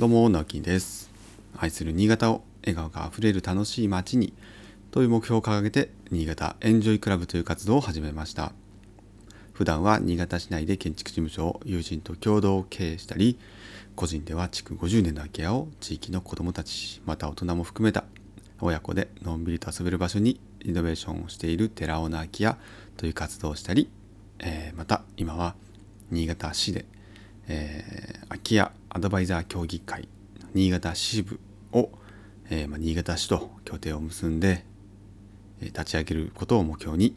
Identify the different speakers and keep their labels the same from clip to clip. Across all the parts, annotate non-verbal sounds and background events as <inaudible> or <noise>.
Speaker 1: どうも、なきです。愛する新潟を笑顔があふれる楽しい街にという目標を掲げて、新潟エンジョイクラブという活動を始めました。普段は新潟市内で建築事務所を友人と共同経営したり、個人では築50年の空き家を地域の子どもたち、また大人も含めた親子でのんびりと遊べる場所にリノベーションをしている寺尾の空き家という活動をしたり、えー、また今は新潟市で、えー、空き家アドバイザー協議会新潟支部を、えー、まあ、新潟市と協定を結んで、え、立ち上げることを目標に、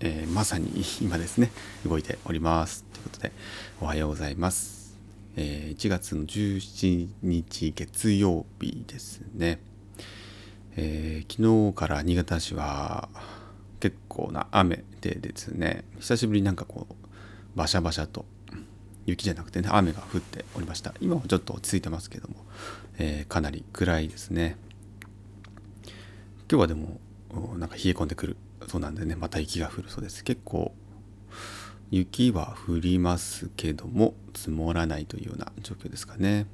Speaker 1: えー、まさに今ですね動いております。ということでおはようございます、え1月の17日月曜日ですね、え昨日から新潟市は結構な雨でですね久しぶりになんかこうバシャバシャと雪じゃなくてね雨が降っておりました。今はちょっと落ち着いてますけども、えー、かなり暗いですね。今日はでもなんか冷え込んでくるそうなんでねまた雪が降るそうです。結構雪は降りますけども積もらないというような状況ですかね。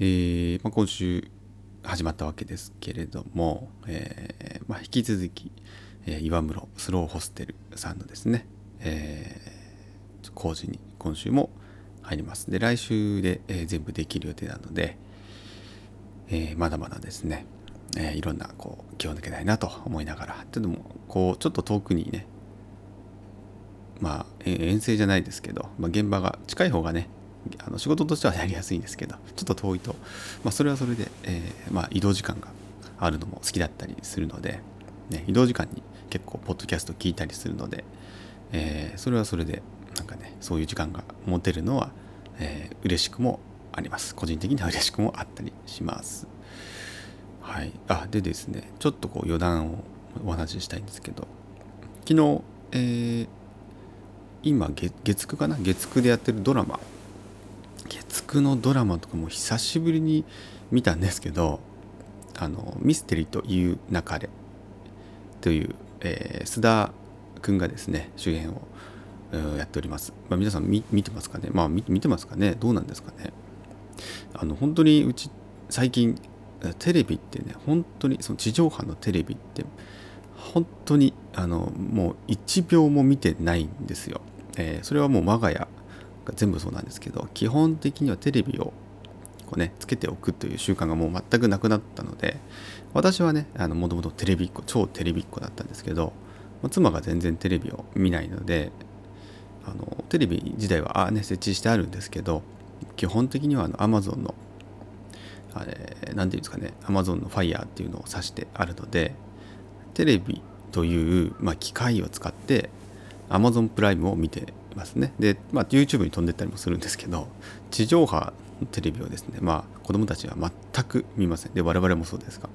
Speaker 1: えー、まあ、今週始まったわけですけれども、えー、まあ、引き続き、えー、岩室スローホステルさんのですね、え工事に今週も入ります。で、来週で、えー、全部できる予定なので、えー、まだまだですね、えー、いろんなこう気を抜けないなと思いながら、ちょっともこうちょっと遠くにね、まあ遠征じゃないですけど、まあ、現場が近い方がね、あの仕事としてはやりやすいんですけど、ちょっと遠いと、まあ、それはそれで、えー、まあ、移動時間があるのも好きだったりするので、ね、移動時間に結構ポッドキャスト聞いたりするので、えー、それはそれでなんかねそういう時間が持てるのは、えー、嬉しくもあります。個人的には嬉しくもあったりします。はい。あでですねちょっとこう余談をお話ししたいんですけど昨日、えー、今月9かな？月9でやってるドラマ。月9のドラマとかも久しぶりに見たんですけどあのミステリーという流れという、えー、須田君がですね主演をやっております。まあ、皆さん見てますかね？まあ見てますかね？どうなんですかね？あの本当にうち最近テレビってね本当にその地上波のテレビって本当にあのもう1秒も見てないんですよ。えー、それはもう我が家が全部そうなんですけど基本的にはテレビをこうねつけておくという習慣がもう全くなくなったので私はねもともとテレビっ子超テレビっ子だったんですけど妻が全然テレビを見ないのであのテレビ自体はあ、ね、設置してあるんですけど基本的にはあの Amazon の何て言うんですかね Amazon の Fire っていうのを指してあるのでテレビという、まあ、機械を使って Amazon プライムを見てますね。で、まあ、YouTube に飛んでったりもするんですけど地上波のテレビをですねまあ子供たちは全く見ません。で我々もそうですが。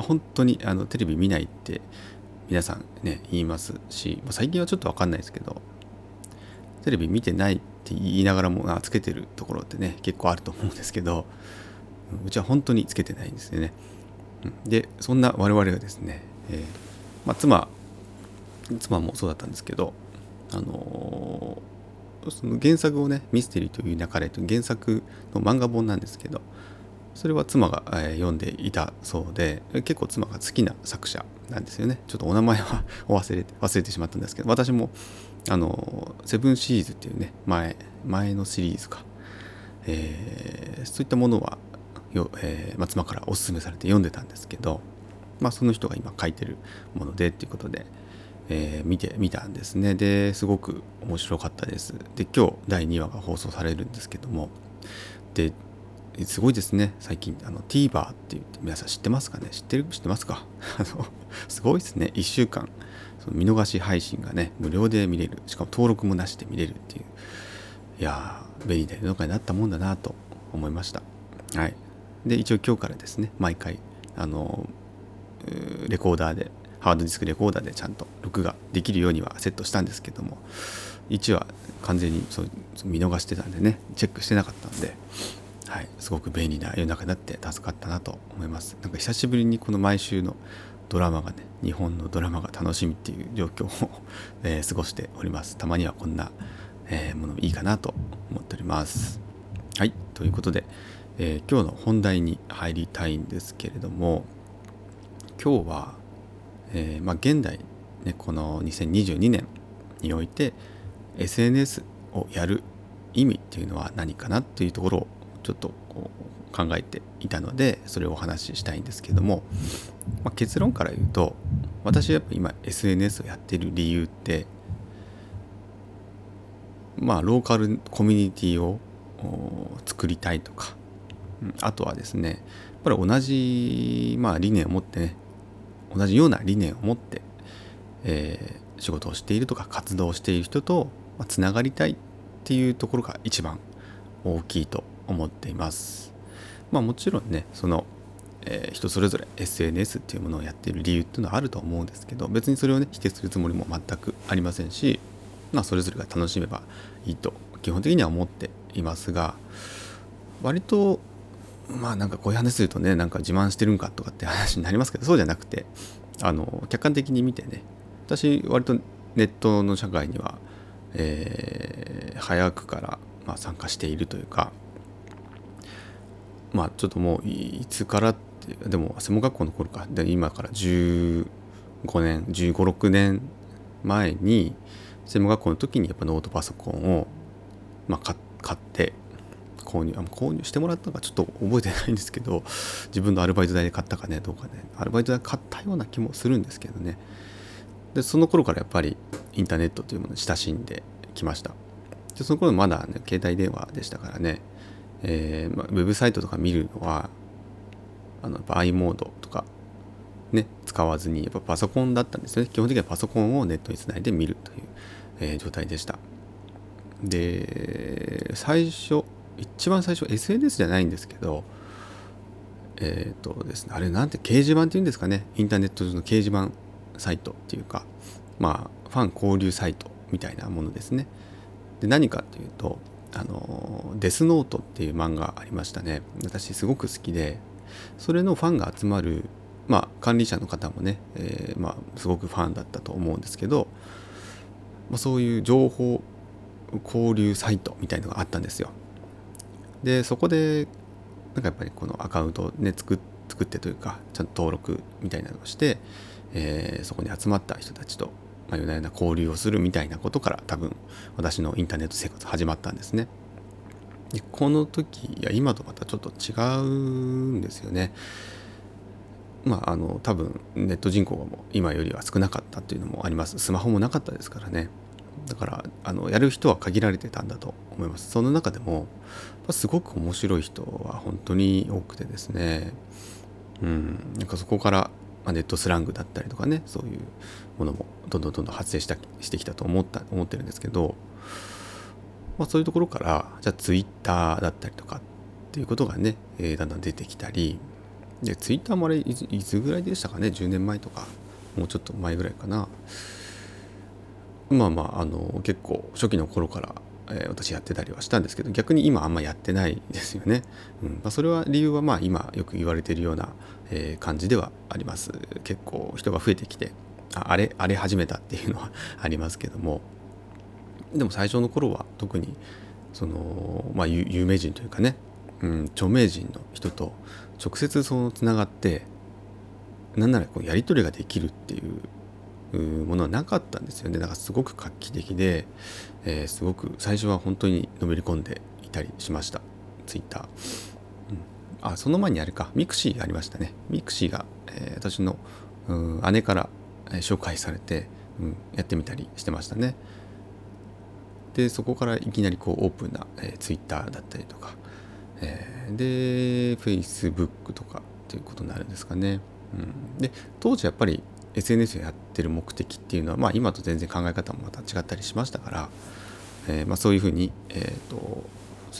Speaker 1: 本当にあのテレビ見ないって皆さんね言いますし、まあ、最近はちょっと分かんないですけどテレビ見てないって言いながらもあつけてるところってね結構あると思うんですけどうちは本当につけてないんですよね。でそんな我々がですね、えー、まあ、妻妻もそうだったんですけどあのー、その原作をね「ミステリーという流れ」という原作の漫画本なんですけどそれは妻が、え、読んでいたそうで結構妻が好きな作者なんですよね。ちょっとお名前は <laughs> 忘れて忘れてしまったんですけど私もあのセブンシリーズっていうね前前のシリーズか、えー、そういったものはよ、えーまあ、妻からおすすめされて読んでたんですけど、まあ、その人が今書いてるものでっていうことで、えー、見てみたんですね。ですごく面白かったです。で今日第2話が放送されるんですけどもですごいですね。最近あの TVer って言って皆さん知ってますかね？知ってる？知ってますか？<laughs> すごいですね。1週間その見逃し配信がね無料で見れる。しかも登録もなしで見れるっていう。いやー便利な世の中になったもんだなと思いました。はい。で一応今日からですね毎回あのレコーダーでハードディスクレコーダーでちゃんと録画できるようにはセットしたんですけども1話完全にそう見逃してたんでねチェックしてなかったんで、ごく便利な世の中になって助かったなと思います。なんか久しぶりにこの毎週のドラマがね日本のドラマが楽しみっていう状況を <laughs> えー、過ごしております。たまにはこんな、えー、ものもいいかなと思っております。はい。ということで、えー、今日の本題に入りたいんですけれども今日は、えー、まあ、現代、ね、この2022年において SNS をやる意味っていうのは何かなっていうところをちょっとこう考えていたのでそれをお話ししたいんですけども、まあ、結論から言うと私はやっぱ今 SNS をやってる理由ってまあローカルコミュニティを作りたいとかあとはですねやっぱり同じ、まあ、理念を持ってね同じような理念を持って、えー、仕事をしているとか活動をしている人とつながりたいっていうところが一番大きいと思っています。まあもちろんねその、えー、人それぞれ SNS っていうものをやっている理由っていうのはあると思うんですけど別にそれをね否定するつもりも全くありませんしまあそれぞれが楽しめばいいと基本的には思っていますが割とまあなんかこういう話するとねなんか自慢してるんかとかって話になりますけどそうじゃなくてあの客観的に見てね私割とネットの社会には、えー、早くから、まあ、参加しているというかまあちょっともういつからってでも専門学校の頃か。で今から15年1 5 6年前に専門学校の時にやっぱノートパソコンを、まあ、買って購入あ購入してもらったのかちょっと覚えてないんですけど自分のアルバイト代で買ったかねどうかね。アルバイト代買ったような気もするんですけどね。でその頃からやっぱりインターネットというものに親しんできました。でその頃まだ、ね、携帯電話でしたからね、えーまあ、ウェブサイトとか見るのはあのやっぱ i モードとかね使わずにやっぱパソコンだったんですね。基本的にはパソコンをネットにつないで見るという、えー、状態でした。で最初一番最初 SNS じゃないんですけどえっ、ー、とですねあれなんて掲示板っていうんですかね。インターネット上の掲示板サイトっていうかまあファン交流サイトみたいなものですね。で何かっていうとあのデスノートっていう漫画ありましたね。私すごく好きでそれのファンが集まるまあ管理者の方もね、えー、まあすごくファンだったと思うんですけど、まあ、そういう情報交流サイトみたいのがあったんですよ。でそこでなんかやっぱりこのアカウントをね作作ってというかちゃんと登録みたいなのをして、えー、そこに集まった人たちと、まあ、夜な夜な交流をするみたいなことから多分私のインターネット生活始まったんですね。でこの時いや今とまたちょっと違うんですよね。まああの多分ネット人口がもう今よりは少なかったっていうのもあります。スマホもなかったですからね。だからあのやる人は限られてたんだと思います。その中でもすごく面白い人は本当に多くてですね。うん。なんかそこから、ま、ネットスラングだったりとかねそういうものもどんどんどんどん発生したしてきたと思った思ってるんですけど、まあ、そういうところからじゃあツイッターだったりとかっていうことがね、えー、だんだん出てきたりでツイッターもあれいつぐらいでしたかね10年前とかもうちょっと前ぐらいかな。まあまああの結構初期の頃から、えー、私やってたりはしたんですけど逆に今あんまやってないですよね。うんまあ、それは理由はまあ今よく言われているような、えー、感じではあります。結構人が増えてきてああれあれ始めたっていうのはありますけどもでも最初の頃は特にその、まあ、有名人というかね、うん、著名人の人と直接そのつながってなんならこうやり取りができるっていうものはなかったんですよね。だからすごく画期的で、えー、すごく最初は本当にのめり込んでいたりしました。ツイッター、うん、あその前にあれか。 mixiがありましたね。 mixiが、えー、私の姉から紹介されて、うん、やってみたりしてましたね。でそこからいきなりこうオープンな、えー、ツイッターだったりとか、えー、でフェイスブックとかっていうことになるんですかね、うん、で当時やっぱり SNS をやってる目的っていうのは、まあ、今と全然考え方もまた違ったりしましたから、えー、まあ、そういうふうに、えーと、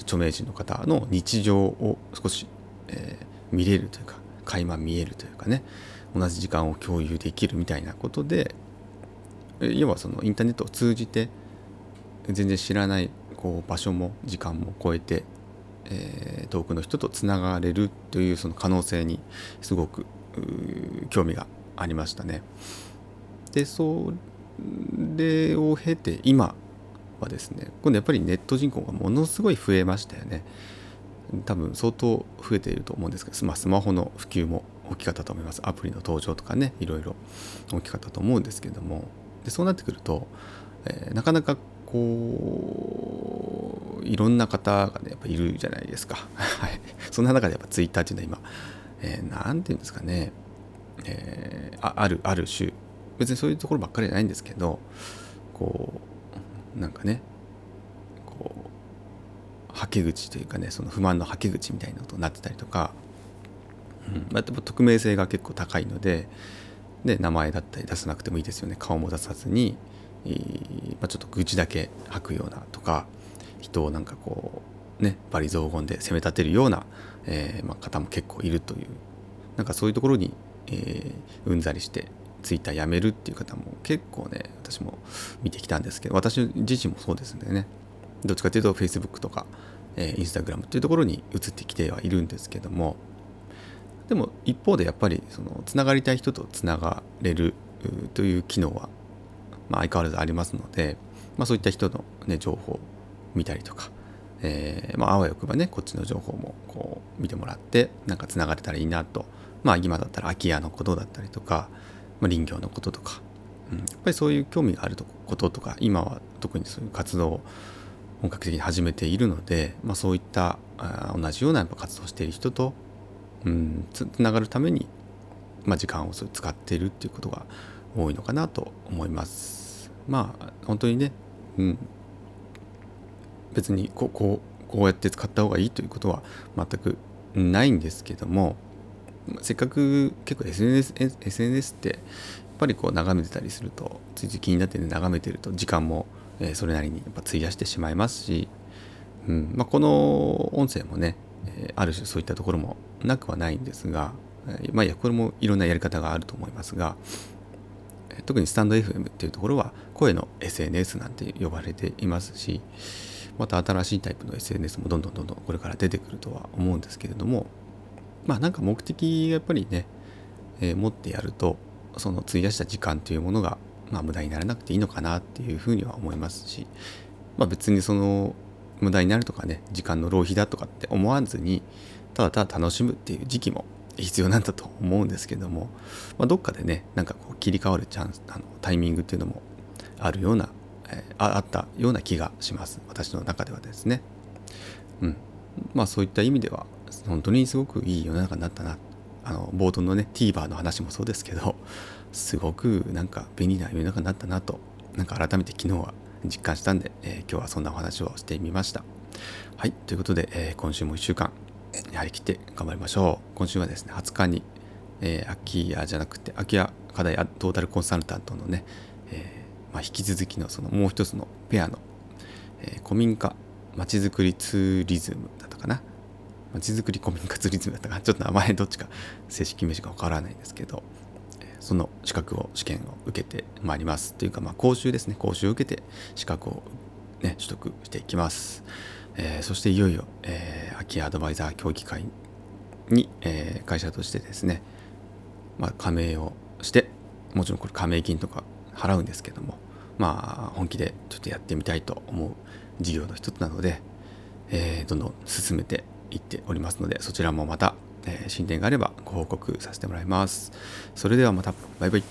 Speaker 1: 著名人の方の日常を少し、えー、見れるというか垣間見えるというかね同じ時間を共有できるみたいなことで要はそのインターネットを通じて全然知らないこう場所も時間も超えて、えー、遠くの人とつながれるというその可能性にすごく興味がありましたね。でそれを経て今はですね今度やっぱりネット人口がものすごい増えましたよね。多分相当増えていると思うんですけど、まあ、スマホの普及も大きかったと思います。アプリの登場とかねいろいろ大きかったと思うんですけども。でそうなってくると、えー、なかなかこういろんな方がねやっぱいるじゃないですか。<laughs> はい。そんな中でやっぱツイッターっていうのは今、えー、て言うんですかね、えー、あるある種別にそういうところばっかりじゃないんですけどこうなんかねこうはけ口というかねその不満のはけ口みたいなことになってたりとか、うんまあ、匿名性が結構高いのでで名前だったり出さなくてもいいですよね。顔も出さずに、えー、まあ、ちょっと愚痴だけ吐くようなとか人をなんかこうね罵詈雑言で責め立てるような、えー、まあ、方も結構いるというなんかそういうところに、えー、うんざりしてツイッターやめるっていう方も結構ね私も見てきたんですけど私自身もそうですんでね。どっちかというと Facebook とか、えー、Instagram っていうところに移ってきてはいるんですけどもでも一方でやっぱりそのつながりたい人とつながれるという機能は、まあ、相変わらずありますので、まあ、そういった人の、ね、情報を見たりとか、えー、まあ、あわよくばねこっちの情報もこう見てもらってなんかつながれたらいいなとまあ今だったら空き家のことだったりとか、まあ、林業のこととか、うん、やっぱりそういう興味があることとか今は特にそういう活動を本格的に始めているので、まあ、そういったあ同じようなやっぱ活動している人と、うん、つながるために、まあ、時間を使っているっていうことが多いのかなと思います。まあ本当にね、うん、別にここうこうやって使った方がいいということは全くないんですけどもせっかく結構 SNS, SNS ってやっぱりこう眺めてたりするとついつい気になって眺めてると時間も、えそれなりにやっぱ費やしてしまいますし、うんまあ、この音声もね、えある種そういったところもなくはないんですが、えまあいやこれもいろんなやり方があると思いますが特にスタンド FM っていうところは声の SNS なんて呼ばれていますしまた新しいタイプの SNS もどんどんどんどんこれから出てくるとは思うんですけれどもまあなんか目的がやっぱりね、えー、持ってやるとその費やした時間というものが、まあ、無駄にならなくていいのかなっていうふうには思いますし、まあ、別にその無駄になるとかね時間の浪費だとかって思わずにただただ楽しむっていう時期も必要なんだと思うんですけども、まあ、どっかでねなんかこう切り替わるチャンスあのタイミングっていうのもあるような、えー、あったような気がします私の中ではですね。うんまあそういった意味では本当にすごくいい世の中になったな。あの冒頭のね TVer の話もそうですけどすごくなんか便利な世の中になったなとなんか改めて昨日は実感したんで、えー、今日はそんなお話をしてみました。はいということで、えー、今週も1週間やりきって頑張りましょう。今週はですね20日に、えー、空き家じゃなくて空き家課題トータルコンサルタントのね、えーまあ、引き続きのそのもう一つのペアの、え、古民家まちづくりツーリズムだったかな。ちづくり古民家ツーリズムだったかちょっと名前どっちか正式名称がわからないんですけどその資格を試験を受けてまいります。というかまあ講習ですね。講習を受けて資格をね取得していきます、えー、そしていよいよ、えー、空き家アドバイザー協議会に、えー、会社としてですね、まあ、加盟をしてもちろんこれ加盟金とか払うんですけどもまあ本気でちょっとやってみたいと思う事業の一つなので、えー、どんどん進めていっておりますのでそちらもまた、えー、進展があればご報告させてもらいます。それではまたバイバイ